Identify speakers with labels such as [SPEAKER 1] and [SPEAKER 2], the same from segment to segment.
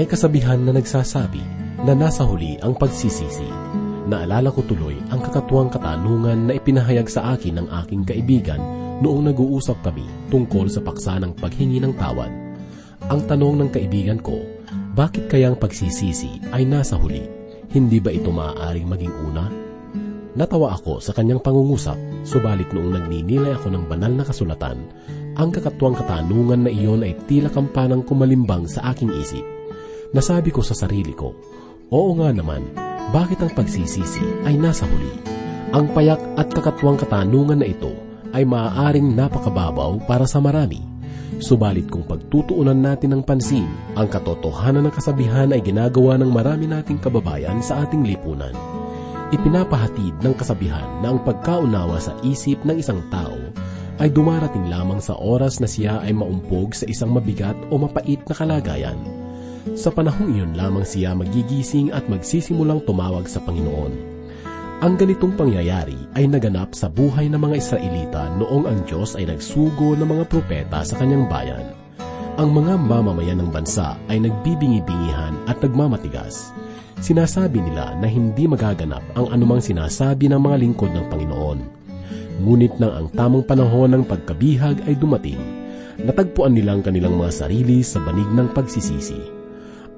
[SPEAKER 1] May kasabihan na nagsasabi na nasa huli ang pagsisisi. Naalala ko tuloy ang kakatuwang katanungan na ipinahayag sa akin ng aking kaibigan noong nag-uusap kami tungkol sa paksa ng paghingi ng tawad. Ang tanong ng kaibigan ko, bakit kaya ang pagsisisi ay nasa huli? Hindi ba ito maaaring maging una? Natawa ako sa kanyang pangungusap, subalit noong nagninilay ako ng banal na kasulatan, ang kakatuwang katanungan na iyon ay tila kampanang kumalimbang sa aking isip. Nasabi ko sa sarili ko, oo nga naman, bakit ang pagsisisi ay nasa huli? Ang payak at kakatuwang katanungan na ito ay maaaring napakababaw para sa marami. Subalit kung pagtutuunan natin ng pansin, ang katotohanan ng kasabihan ay ginagawa ng marami nating kababayan sa ating lipunan. Ipinapahatid ng kasabihan na ang pagkaunawa sa isip ng isang tao ay dumarating lamang sa oras na siya ay maumpog sa isang mabigat o mapait na kalagayan sa panahong iyon lamang siya magigising at magsisimulang tumawag sa Panginoon. Ang ganitong pangyayari ay naganap sa buhay ng mga Israelita noong ang Diyos ay nagsugo ng mga propeta sa kanyang bayan. Ang mga mamamayan ng bansa ay nagbibingi-bingihan at nagmamatigas. Sinasabi nila na hindi magaganap ang anumang sinasabi ng mga lingkod ng Panginoon. Ngunit nang ang tamang panahon ng pagkabihag ay dumating, natagpuan nilang kanilang mga sarili sa banig ng pagsisisi.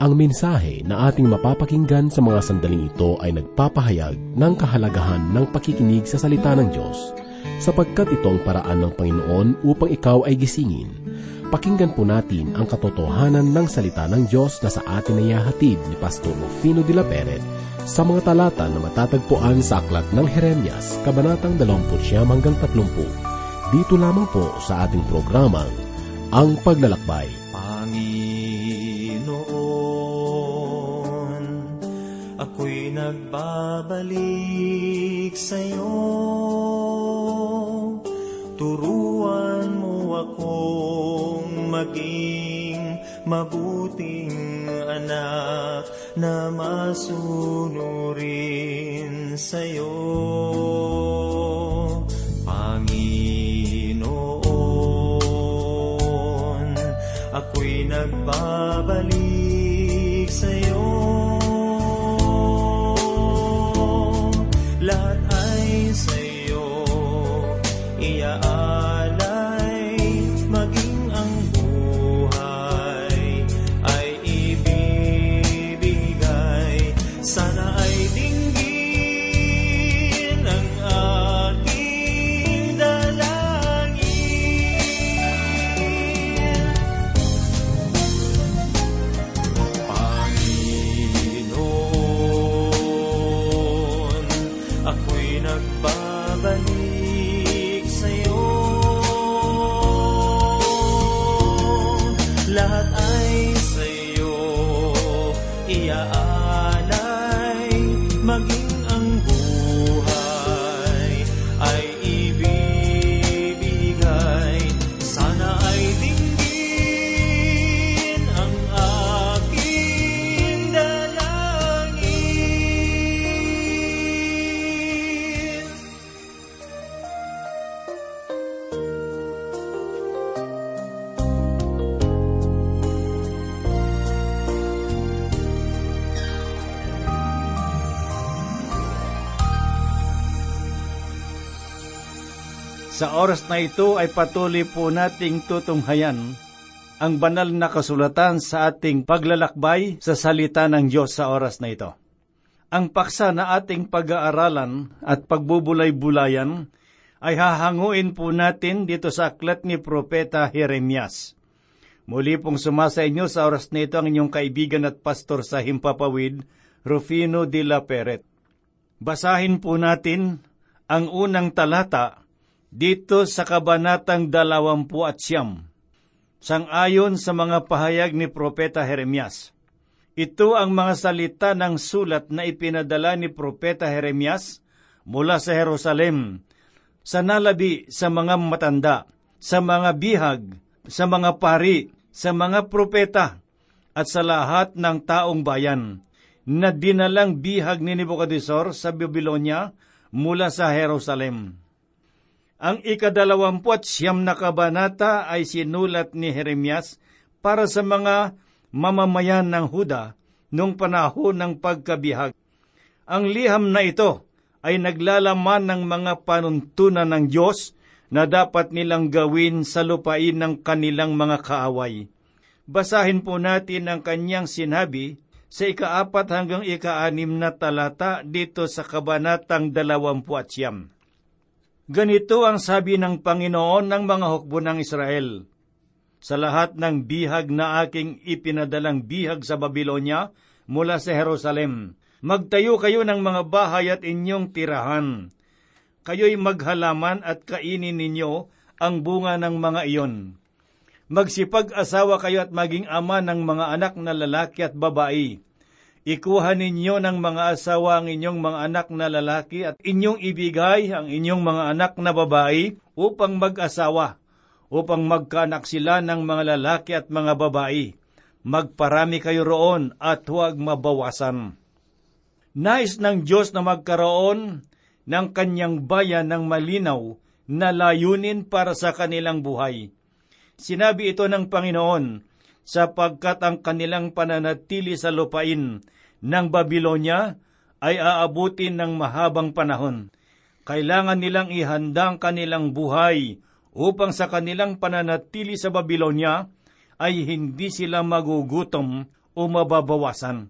[SPEAKER 1] Ang mensahe na ating mapapakinggan sa mga sandaling ito ay nagpapahayag ng kahalagahan ng pakikinig sa salita ng Diyos, sapagkat ito ang paraan ng Panginoon upang ikaw ay gisingin. Pakinggan po natin ang katotohanan ng salita ng Diyos na sa atin ay hahatid ni Pastor Rufino de la Peret sa mga talata na matatagpuan sa aklat ng Jeremias, Kabanatang 29 hanggang 30. Dito lamang po sa ating programang Ang Paglalakbay.
[SPEAKER 2] Nagbabalik sa'yo. Turuan mo akong maging mabuting anak na masunurin sa'yo. Panginoon, ako'y nagbabalik
[SPEAKER 3] Sa oras na ito ay patuloy po nating tutunghayan ang banal na kasulatan sa ating paglalakbay sa salita ng Diyos sa oras na ito. Ang paksa na ating pag-aaralan at pagbubulay-bulayan ay hahanguin po natin dito sa aklat ni Propeta Jeremias. Muli pong sumasa inyo sa oras na ito ang inyong kaibigan at pastor sa Himpapawid, Rufino de la Peret. Basahin po natin ang unang talata dito sa kabanatang dalawampu at siyam, sangayon sa mga pahayag ni Propeta Jeremias. Ito ang mga salita ng sulat na ipinadala ni Propeta Jeremias mula sa Jerusalem, sa nalabi sa mga matanda, sa mga bihag, sa mga pari, sa mga propeta, at sa lahat ng taong bayan, na dinalang bihag ni Nebuchadnezzar sa Babylonia mula sa Jerusalem ang ikadalawampu at siyam na kabanata ay sinulat ni Jeremias para sa mga mamamayan ng Huda nung panahon ng pagkabihag. Ang liham na ito ay naglalaman ng mga panuntunan ng Diyos na dapat nilang gawin sa lupain ng kanilang mga kaaway. Basahin po natin ang kanyang sinabi sa ikaapat hanggang ikaanim na talata dito sa kabanatang dalawampu at siyam. Ganito ang sabi ng Panginoon ng mga hukbo ng Israel. Sa lahat ng bihag na aking ipinadalang bihag sa Babylonia mula sa Jerusalem, magtayo kayo ng mga bahay at inyong tirahan. Kayo'y maghalaman at kainin ninyo ang bunga ng mga iyon. Magsipag-asawa kayo at maging ama ng mga anak na lalaki at babae. Ikuha ninyo ng mga asawa ang inyong mga anak na lalaki at inyong ibigay ang inyong mga anak na babae upang mag-asawa, upang magkaanak sila ng mga lalaki at mga babae. Magparami kayo roon at huwag mabawasan. Nais ng Diyos na magkaroon ng kanyang bayan ng malinaw na layunin para sa kanilang buhay. Sinabi ito ng Panginoon, sapagkat ang kanilang pananatili sa lupain ng Babylonia ay aabutin ng mahabang panahon. Kailangan nilang ihanda ang kanilang buhay upang sa kanilang pananatili sa Babylonia ay hindi sila magugutom o mababawasan.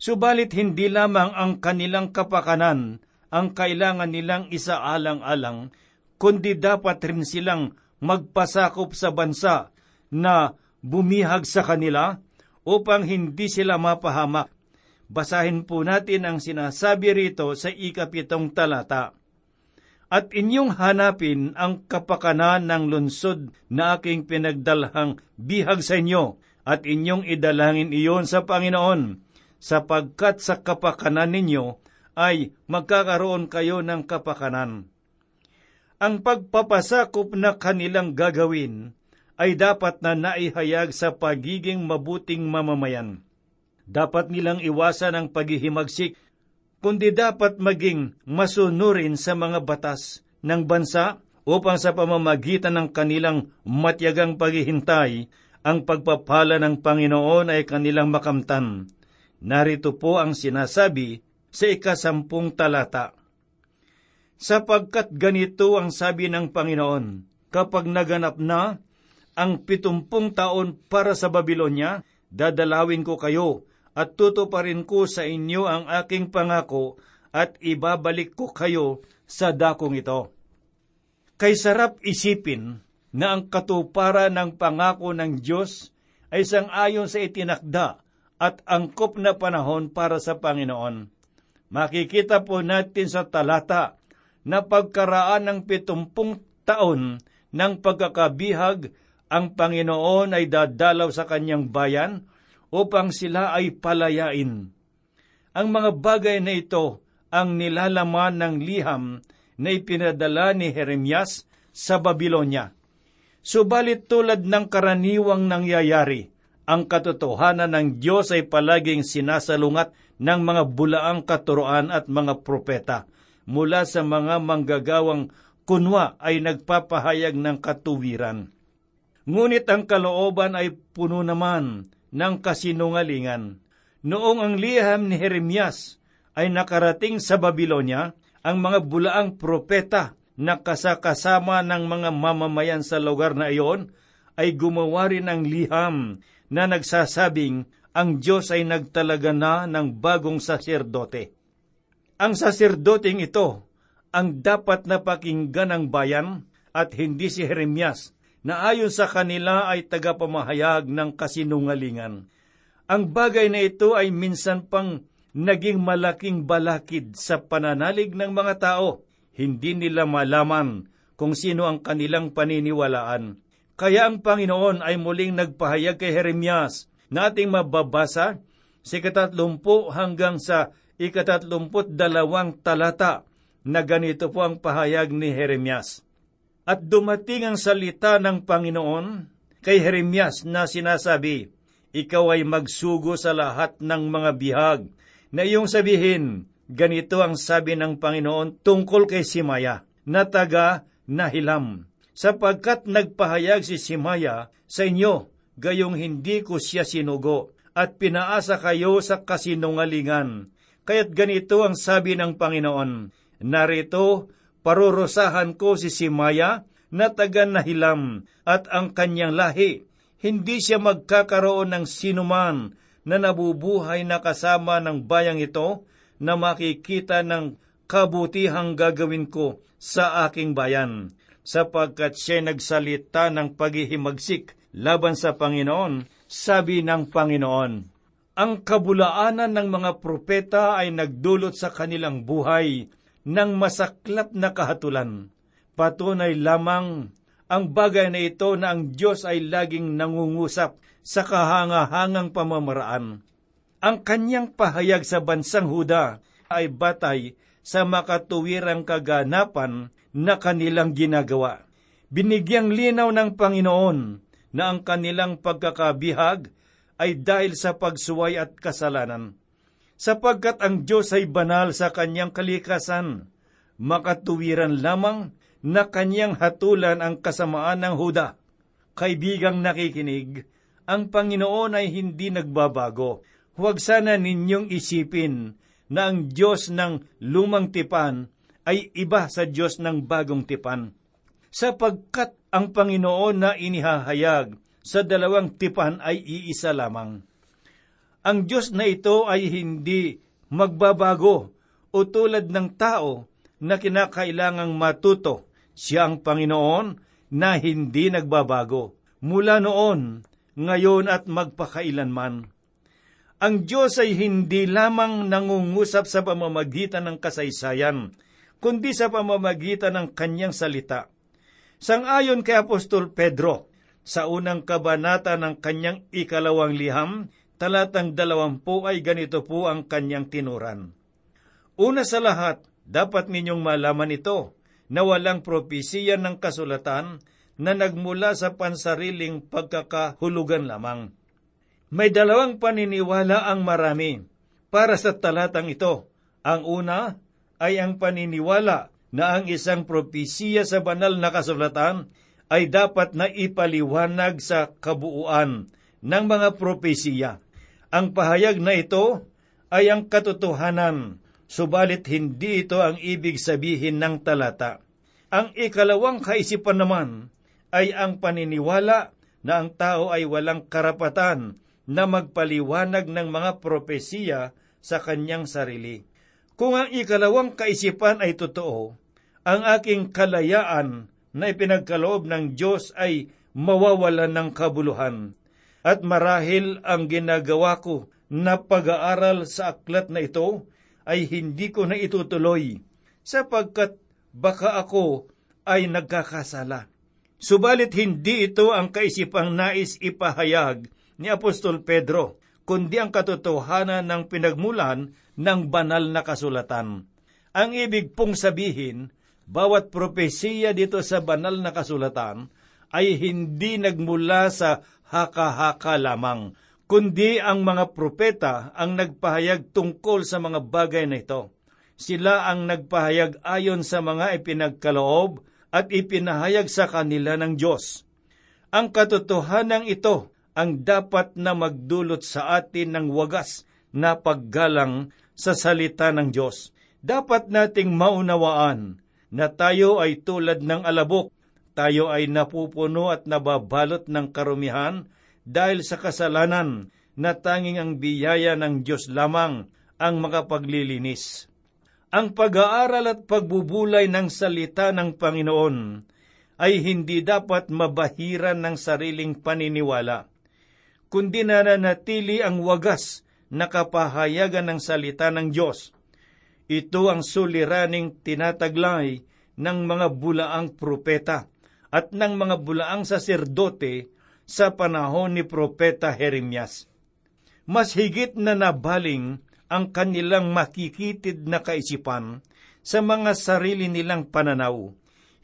[SPEAKER 3] Subalit hindi lamang ang kanilang kapakanan ang kailangan nilang isaalang-alang, kundi dapat rin silang magpasakop sa bansa na bumihag sa kanila upang hindi sila mapahamak. Basahin po natin ang sinasabi rito sa ikapitong talata. At inyong hanapin ang kapakanan ng lunsod na aking pinagdalhang bihag sa inyo, at inyong idalangin iyon sa Panginoon, sapagkat sa kapakanan ninyo ay magkakaroon kayo ng kapakanan. Ang pagpapasakop na kanilang gagawin ay dapat na naihayag sa pagiging mabuting mamamayan. Dapat nilang iwasan ang paghihimagsik, kundi dapat maging masunurin sa mga batas ng bansa upang sa pamamagitan ng kanilang matyagang paghihintay, ang pagpapala ng Panginoon ay kanilang makamtan. Narito po ang sinasabi sa ikasampung talata. Sapagkat ganito ang sabi ng Panginoon, kapag naganap na ang pitumpung taon para sa Babylonia, dadalawin ko kayo at tutuparin ko sa inyo ang aking pangako at ibabalik ko kayo sa dakong ito. Kay sarap isipin na ang katuparan ng pangako ng Diyos ay sang-ayon sa itinakda at angkop na panahon para sa Panginoon. Makikita po natin sa talata na pagkaraan ng pitumpung taon ng pagkakabihag ang Panginoon ay dadalaw sa kanyang bayan upang sila ay palayain. Ang mga bagay na ito ang nilalaman ng liham na ipinadala ni Jeremias sa Babylonia. Subalit tulad ng karaniwang nangyayari, ang katotohanan ng Diyos ay palaging sinasalungat ng mga bulaang katuroan at mga propeta mula sa mga manggagawang kunwa ay nagpapahayag ng katuwiran. Ngunit ang kalooban ay puno naman ng kasinungalingan. Noong ang liham ni Jeremias ay nakarating sa Babylonia, ang mga bulaang propeta na kasakasama ng mga mamamayan sa lugar na iyon ay gumawa rin ng liham na nagsasabing ang Diyos ay nagtalaga na ng bagong saserdote. Ang saserdoteng ito ang dapat na pakinggan ng bayan at hindi si Jeremias na ayon sa kanila ay tagapamahayag ng kasinungalingan. Ang bagay na ito ay minsan pang naging malaking balakid sa pananalig ng mga tao. Hindi nila malaman kung sino ang kanilang paniniwalaan. Kaya ang Panginoon ay muling nagpahayag kay Jeremias na ating mababasa sa ikatatlumpu hanggang sa ikatatlumput dalawang talata na ganito po ang pahayag ni Jeremias. At dumating ang salita ng Panginoon kay Jeremias na sinasabi, Ikaw ay magsugo sa lahat ng mga bihag na iyong sabihin, ganito ang sabi ng Panginoon tungkol kay Simaya, na taga Nahilam. Sapagkat nagpahayag si Simaya sa inyo, gayong hindi ko siya sinugo, at pinaasa kayo sa kasinungalingan. Kaya't ganito ang sabi ng Panginoon, Narito, parurusahan ko si Simaya na taga Nahilam at ang kanyang lahi. Hindi siya magkakaroon ng sinuman na nabubuhay na kasama ng bayang ito na makikita ng kabutihang gagawin ko sa aking bayan, sapagkat siya nagsalita ng paghihimagsik laban sa Panginoon, sabi ng Panginoon. Ang kabulaanan ng mga propeta ay nagdulot sa kanilang buhay ng masaklap na kahatulan. Patunay lamang ang bagay na ito na ang Diyos ay laging nangungusap sa kahangahangang pamamaraan. Ang kanyang pahayag sa bansang Huda ay batay sa makatuwirang kaganapan na kanilang ginagawa. Binigyang linaw ng Panginoon na ang kanilang pagkakabihag ay dahil sa pagsuway at kasalanan. Sapagkat ang Diyos ay banal sa kanyang kalikasan, makatuwiran lamang na kanyang hatulan ang kasamaan ng Huda. Kaibigang nakikinig, ang Panginoon ay hindi nagbabago. Huwag sana ninyong isipin na ang Diyos ng lumang tipan ay iba sa Diyos ng bagong tipan. Sapagkat ang Panginoon na inihahayag sa dalawang tipan ay iisa lamang. Ang Diyos na ito ay hindi magbabago o tulad ng tao na kinakailangang matuto. Siya ang Panginoon na hindi nagbabago. Mula noon, ngayon at magpakailanman. Ang Diyos ay hindi lamang nangungusap sa pamamagitan ng kasaysayan, kundi sa pamamagitan ng kanyang salita. Sangayon kay Apostol Pedro, sa unang kabanata ng kanyang ikalawang liham, talatang dalawampu ay ganito po ang kanyang tinuran. Una sa lahat, dapat ninyong malaman ito, na walang propesiya ng kasulatan na nagmula sa pansariling pagkakahulugan lamang. May dalawang paniniwala ang marami para sa talatang ito. Ang una ay ang paniniwala na ang isang propesiya sa banal na kasulatan ay dapat na ipaliwanag sa kabuuan ng mga propesiya. Ang pahayag na ito ay ang katotohanan, subalit hindi ito ang ibig sabihin ng talata. Ang ikalawang kaisipan naman ay ang paniniwala na ang tao ay walang karapatan na magpaliwanag ng mga propesiya sa kanyang sarili. Kung ang ikalawang kaisipan ay totoo, ang aking kalayaan na ipinagkaloob ng Diyos ay mawawalan ng kabuluhan. At marahil ang ginagawa ko na pag-aaral sa aklat na ito ay hindi ko na itutuloy sapagkat baka ako ay nagkakasala. Subalit hindi ito ang kaisipang nais ipahayag ni Apostol Pedro, kundi ang katotohanan ng pinagmulan ng banal na kasulatan. Ang ibig pong sabihin, bawat propesiya dito sa banal na kasulatan ay hindi nagmula sa haka-haka lamang, kundi ang mga propeta ang nagpahayag tungkol sa mga bagay na ito. Sila ang nagpahayag ayon sa mga ipinagkaloob at ipinahayag sa kanila ng Diyos. Ang katotohanan ito ang dapat na magdulot sa atin ng wagas na paggalang sa salita ng Diyos. Dapat nating maunawaan na tayo ay tulad ng alabok, tayo ay napupuno at nababalot ng karumihan dahil sa kasalanan na tanging ang biyaya ng Diyos lamang ang makapaglilinis. Ang pag-aaral at pagbubulay ng salita ng Panginoon ay hindi dapat mabahiran ng sariling paniniwala, kundi nananatili ang wagas na kapahayagan ng salita ng Diyos. Ito ang suliraning tinataglay ng mga bulaang propeta at ng mga bulaang saserdote sa panahon ni Propeta Jeremias. Mas higit na nabaling ang kanilang makikitid na kaisipan sa mga sarili nilang pananaw.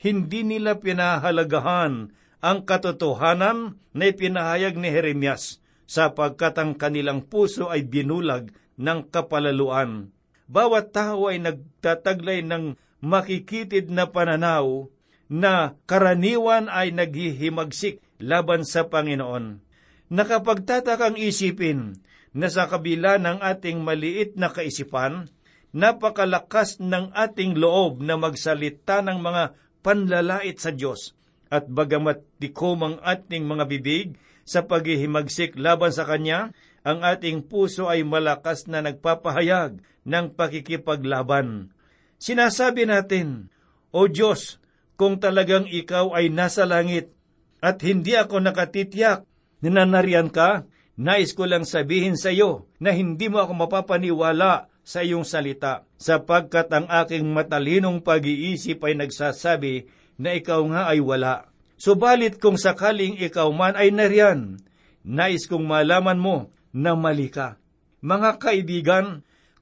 [SPEAKER 3] Hindi nila pinahalagahan ang katotohanan na ipinahayag ni Jeremias sapagkat ang kanilang puso ay binulag ng kapalaluan. Bawat tao ay nagtataglay ng makikitid na pananaw na karaniwan ay naghihimagsik laban sa Panginoon. Nakapagtatakang isipin na sa kabila ng ating maliit na kaisipan, napakalakas ng ating loob na magsalita ng mga panlalait sa Diyos. At bagamat tikom ang ating mga bibig sa paghihimagsik laban sa Kanya, ang ating puso ay malakas na nagpapahayag ng pakikipaglaban. Sinasabi natin, O Diyos, kung talagang ikaw ay nasa langit at hindi ako nakatitiyak na nanariyan ka, nais ko lang sabihin sa iyo na hindi mo ako mapapaniwala sa iyong salita, sapagkat ang aking matalinong pag-iisip ay nagsasabi na ikaw nga ay wala. Subalit kung sakaling ikaw man ay nariyan, nais kong malaman mo na mali ka. Mga kaibigan,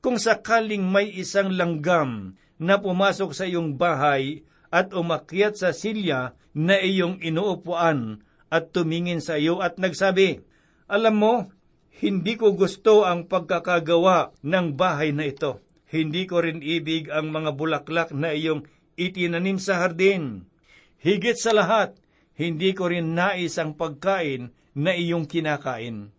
[SPEAKER 3] kung sakaling may isang langgam na pumasok sa iyong bahay at umakyat sa silya na iyong inuupuan at tumingin sa iyo at nagsabi, Alam mo, hindi ko gusto ang pagkakagawa ng bahay na ito. Hindi ko rin ibig ang mga bulaklak na iyong itinanim sa hardin. Higit sa lahat, hindi ko rin nais ang pagkain na iyong kinakain.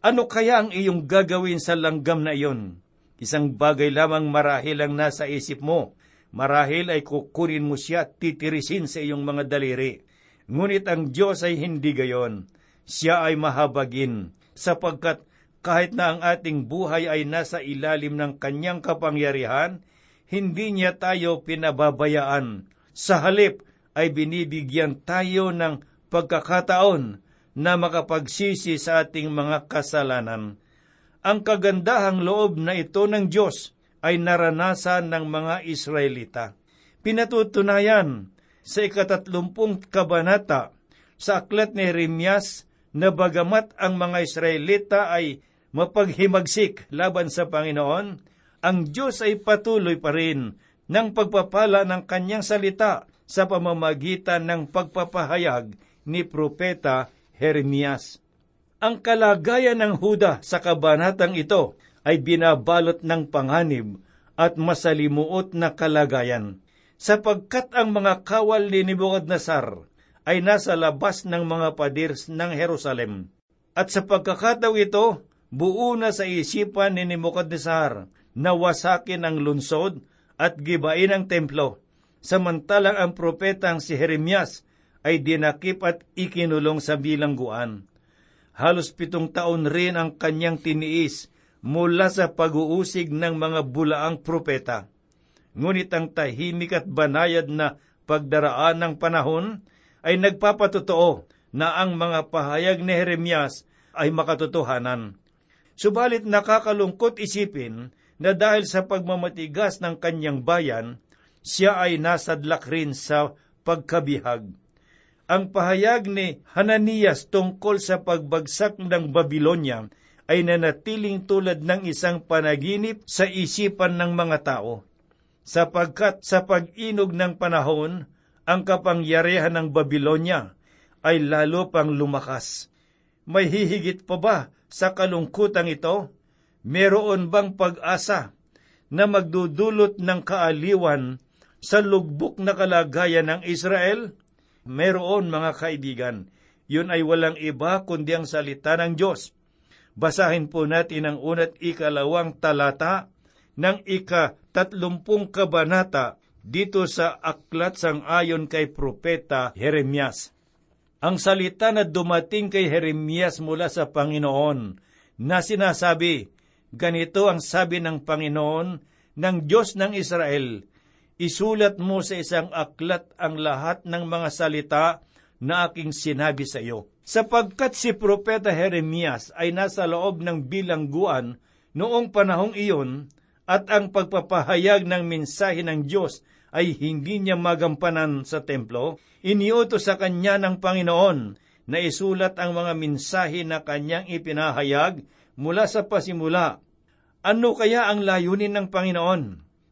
[SPEAKER 3] Ano kaya ang iyong gagawin sa langgam na iyon? Isang bagay lamang marahil ang nasa isip mo. Marahil ay kukunin mo siya at titirisin sa iyong mga daliri. Ngunit ang Diyos ay hindi gayon. Siya ay mahabagin sapagkat kahit na ang ating buhay ay nasa ilalim ng kanyang kapangyarihan, hindi niya tayo pinababayaan. Sa halip ay binibigyan tayo ng pagkakataon na makapagsisi sa ating mga kasalanan. Ang kagandahang loob na ito ng Diyos ay naranasan ng mga Israelita. Pinatutunayan sa ikatatlumpung kabanata sa aklat ni Jeremias na bagamat ang mga Israelita ay mapaghimagsik laban sa Panginoon, ang Diyos ay patuloy pa rin ng pagpapala ng kanyang salita sa pamamagitan ng pagpapahayag ni Propeta Jeremias. Ang kalagayan ng Huda sa kabanatang ito ay binabalot ng panganib at masalimuot na kalagayan, sapagkat ang mga kawal ni Nebuchadnezzar ay nasa labas ng mga padir ng Jerusalem. At sa pagkakataw ito, buo na sa isipan ni Nebuchadnezzar na wasakin ang lunsod at gibain ang templo, samantalang ang propetang si Jeremias ay dinakip at ikinulong sa bilangguan. Halos pitong taon rin ang kanyang tiniis mula sa pag-uusig ng mga bulaang propeta. Ngunit ang tahimik at banayad na pagdaraan ng panahon ay nagpapatotoo na ang mga pahayag ni Jeremias ay makatotohanan. Subalit nakakalungkot isipin na dahil sa pagmamatigas ng kanyang bayan, siya ay nasadlak rin sa pagkabihag. Ang pahayag ni Hananias tungkol sa pagbagsak ng Babylonia ay nanatiling tulad ng isang panaginip sa isipan ng mga tao. Sapagkat sa pag-inog ng panahon, ang kapangyarihan ng Babylonia ay lalo pang lumakas. May hihigit pa ba sa kalungkutan ito? Meron bang pag-asa na magdudulot ng kaaliwan sa lugbok na kalagayan ng Israel? Meron mga kaibigan, yun ay walang iba kundi ang salita ng Diyos. Basahin po natin ang unat ikalawang talata ng ika-tatlumpung kabanata dito sa aklat sang ayon kay Propeta Jeremias. Ang salita na dumating kay Jeremias mula sa Panginoon na sinasabi, ganito ang sabi ng Panginoon ng Diyos ng Israel, isulat mo sa isang aklat ang lahat ng mga salita na aking sinabi sa iyo. Sapagkat si Propeta Jeremias ay nasa loob ng bilangguan noong panahong iyon at ang pagpapahayag ng mensahe ng Diyos ay hindi niya magampanan sa templo, iniutos sa kanya ng Panginoon na isulat ang mga mensahe na kanyang ipinahayag mula sa pasimula. Ano kaya ang layunin ng Panginoon?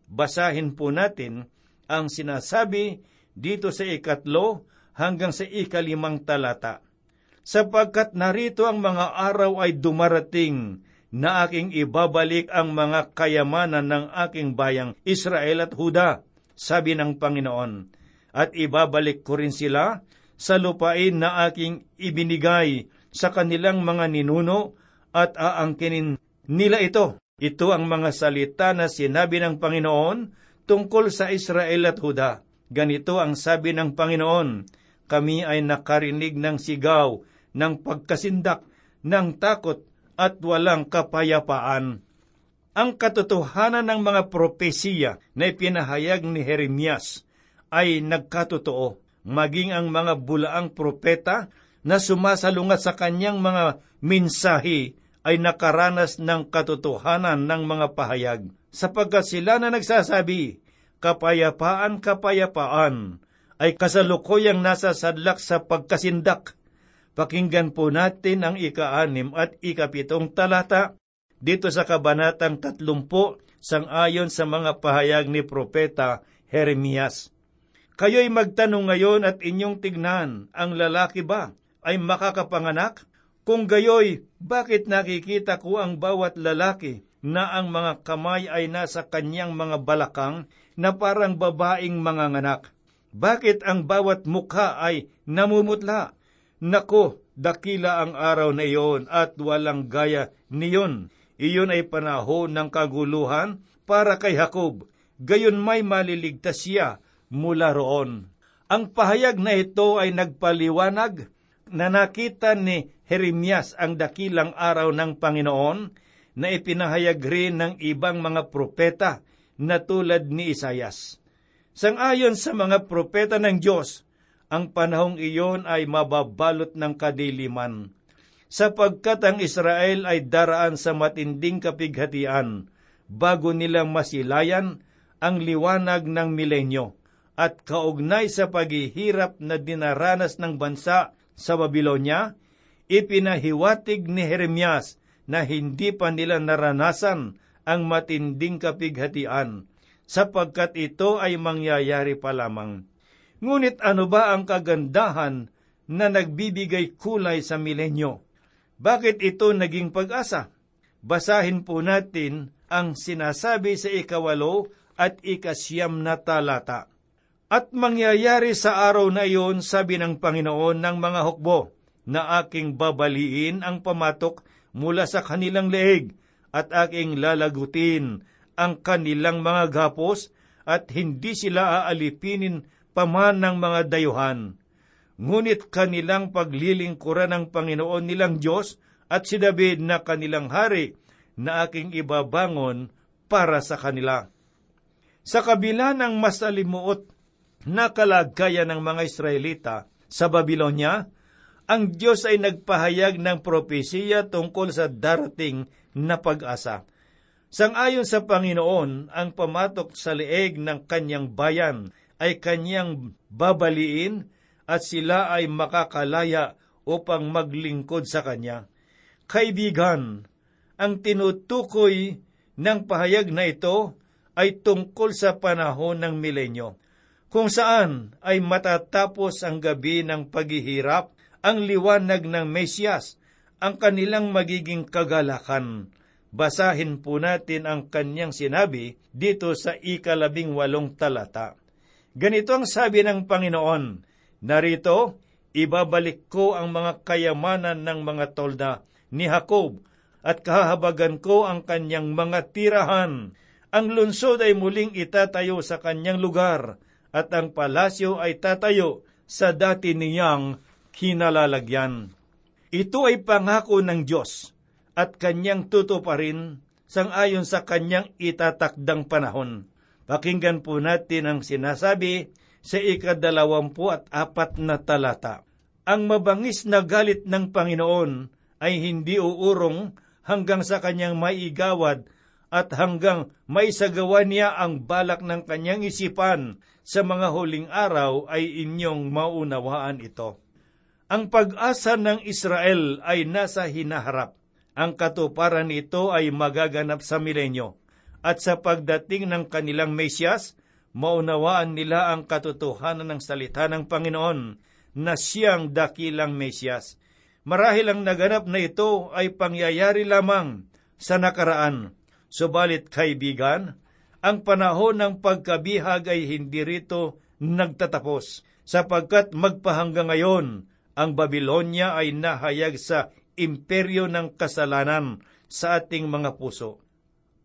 [SPEAKER 3] Basahin po natin ang sinasabi dito sa ikatlo hanggang sa ikalimang talata. Sapagkat narito ang mga araw ay dumarating na aking ibabalik ang mga kayamanan ng aking bayang Israel at Huda sabi ng Panginoon, at ibabalik ko rin sila sa lupain na aking ibinigay sa kanilang mga ninuno at aangkinin nila ito. Ito ang mga salita na sinabi ng Panginoon tungkol sa Israel at Huda. Ganito ang sabi ng Panginoon, kami ay nakarinig ng sigaw, ng pagkasindak, ng takot at walang kapayapaan. Ang katotohanan ng mga propesiya na ipinahayag ni Jeremias ay nagkatotoo, maging ang mga bulaang propeta na sumasalungat sa kanyang mga minsahi ay nakaranas ng katotohanan ng mga pahayag, sapagkat sila na nagsasabi, kapayapaan, kapayapaan, ay kasalukuyang nasa sadlak sa pagkasindak. Pakinggan po natin ang ika-anim at ikapitong talata dito sa kabanatang tatlumpo sang-ayon sa mga pahayag ni Propeta Jeremias. Kayo'y magtanong ngayon at inyong tignan, ang lalaki ba ay makakapanganak? Kung gayoy, bakit nakikita ko ang bawat lalaki na ang mga kamay ay nasa kanyang mga balakang na parang babaeng mga nganak? Bakit ang bawat mukha ay namumutla? Nako, dakila ang araw na iyon at walang gaya niyon. Iyon ay panahon ng kaguluhan para kay Jacob. Gayon may maliligtas siya mula roon. Ang pahayag na ito ay nagpaliwanag na nakita ni Jeremias ang dakilang araw ng Panginoon na ipinahayag rin ng ibang mga propeta na tulad ni Isayas. Sangayon sa mga propeta ng Diyos, ang panahong iyon ay mababalot ng kadiliman, sapagkat ang Israel ay daraan sa matinding kapighatian bago nila masilayan ang liwanag ng milenyo at kaugnay sa paghihirap na dinaranas ng bansa sa Babylonia, ipinahiwatig ni Jeremias na hindi pa nila naranasan ang matinding kapighatian sapagkat ito ay mangyayari pa lamang. Ngunit ano ba ang kagandahan na nagbibigay kulay sa milenyo? Bakit ito naging pag-asa? Basahin po natin ang sinasabi sa ikawalo at ikasyam na talata. At mangyayari sa araw na iyon, sabi ng Panginoon ng mga hukbo, na aking babaliin ang pamatok mula sa kanilang leeg at aking lalagutin ang kanilang mga gapos at hindi sila aalipinin paman ng mga dayuhan. Ngunit kanilang paglilingkuran ng Panginoon nilang Diyos at si David na kanilang hari na aking ibabangon para sa kanila. Sa kabila ng masalimuot na kalagayan ng mga Israelita sa Babylonia, ang Diyos ay nagpahayag ng propesiya tungkol sa darating na pag-asa Sangayon sa Panginoon, ang pamatok sa leeg ng kanyang bayan ay kanyang babaliin at sila ay makakalaya upang maglingkod sa kanya. Kaibigan, ang tinutukoy ng pahayag na ito ay tungkol sa panahon ng milenyo, kung saan ay matatapos ang gabi ng paghihirap, ang liwanag ng Mesyas, ang kanilang magiging kagalakan Basahin po natin ang kanyang sinabi dito sa ikalabing walong talata. Ganito ang sabi ng Panginoon, Narito, ibabalik ko ang mga kayamanan ng mga tolda ni Jacob at kahabagan ko ang kanyang mga tirahan. Ang lungsod ay muling itatayo sa kanyang lugar at ang palasyo ay tatayo sa dati niyang kinalalagyan. Ito ay pangako ng Diyos at kanyang tutuparin sangayon sa kanyang itatakdang panahon. Pakinggan po natin ang sinasabi sa ikadalawampu at apat na talata. Ang mabangis na galit ng Panginoon ay hindi uurong hanggang sa kanyang maigawad at hanggang maisagawa niya ang balak ng kanyang isipan sa mga huling araw ay inyong maunawaan ito. Ang pag-asa ng Israel ay nasa hinaharap ang katuparan nito ay magaganap sa milenyo. At sa pagdating ng kanilang Mesyas, maunawaan nila ang katotohanan ng salita ng Panginoon na siyang dakilang Mesyas. Marahil ang naganap na ito ay pangyayari lamang sa nakaraan. Subalit kaibigan, ang panahon ng pagkabihag ay hindi rito nagtatapos, sapagkat magpahanggang ngayon Ang Babylonia ay nahayag sa imperyo ng kasalanan sa ating mga puso.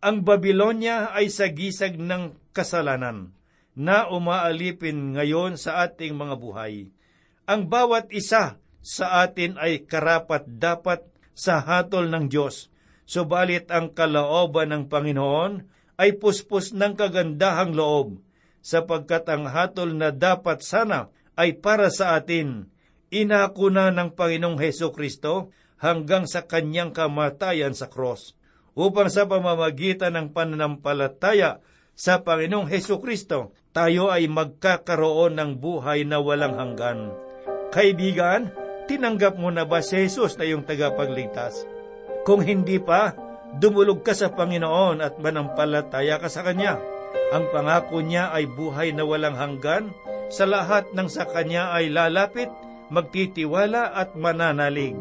[SPEAKER 3] Ang Babylonia ay sagisag ng kasalanan na umaalipin ngayon sa ating mga buhay. Ang bawat isa sa atin ay karapat dapat sa hatol ng Diyos, subalit ang kalooban ng Panginoon ay puspos ng kagandahang loob, sapagkat ang hatol na dapat sana ay para sa atin, inako na ng Panginoong Heso Kristo hanggang sa kanyang kamatayan sa cross, upang sa pamamagitan ng pananampalataya sa Panginoong Heso Kristo, tayo ay magkakaroon ng buhay na walang hanggan. Kaibigan, tinanggap mo na ba si Jesus na iyong tagapagligtas? Kung hindi pa, dumulog ka sa Panginoon at manampalataya ka sa Kanya. Ang pangako niya ay buhay na walang hanggan, sa lahat ng sa Kanya ay lalapit, magtitiwala at mananalig.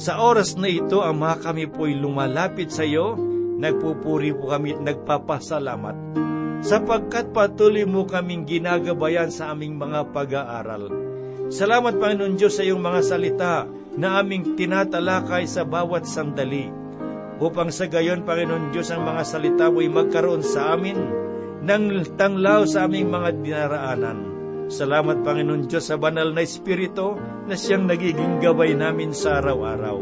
[SPEAKER 3] Sa oras na ito, Ama, kami po'y lumalapit sa iyo, nagpupuri po kami at nagpapasalamat, sapagkat patuloy mo kaming ginagabayan sa aming mga pag-aaral. Salamat, Panginoon Diyos, sa iyong mga salita na aming tinatalakay sa bawat sandali, upang sa gayon, Panginoon Diyos, ang mga salita mo'y magkaroon sa amin ng tanglaw sa aming mga dinaraanan. Salamat, Panginoon Diyos, sa banal na Espiritu na siyang nagiging gabay namin sa araw-araw.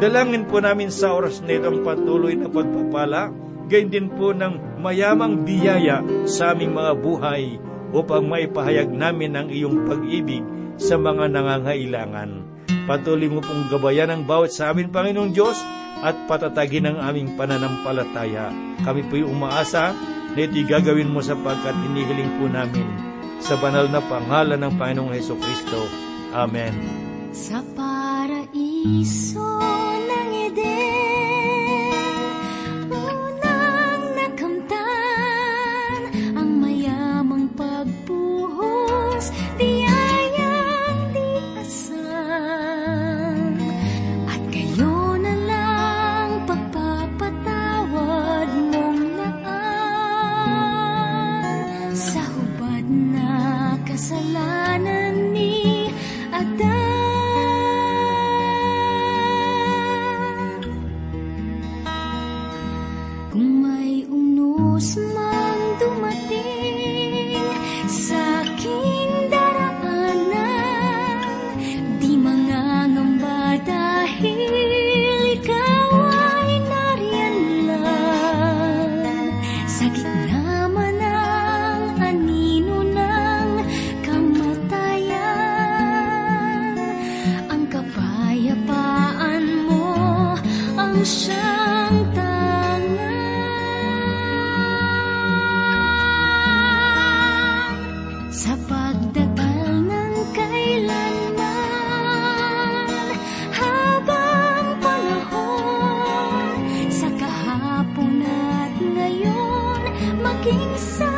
[SPEAKER 3] Dalangin po namin sa oras na ito ang patuloy na pagpapala, gayon din po ng mayamang biyaya sa aming mga buhay upang maipahayag namin ang iyong pag-ibig sa mga nangangailangan. Patuloy mo pong gabayan ang bawat sa amin, Panginoong Diyos, at patatagin ang aming pananampalataya. Kami po'y umaasa na ito'y gagawin mo sapagkat hinihiling po namin sa banal na pangalan ng Panginoong Heso Kristo. Amen.
[SPEAKER 4] Sa paraiso ng Eden, panahon, sa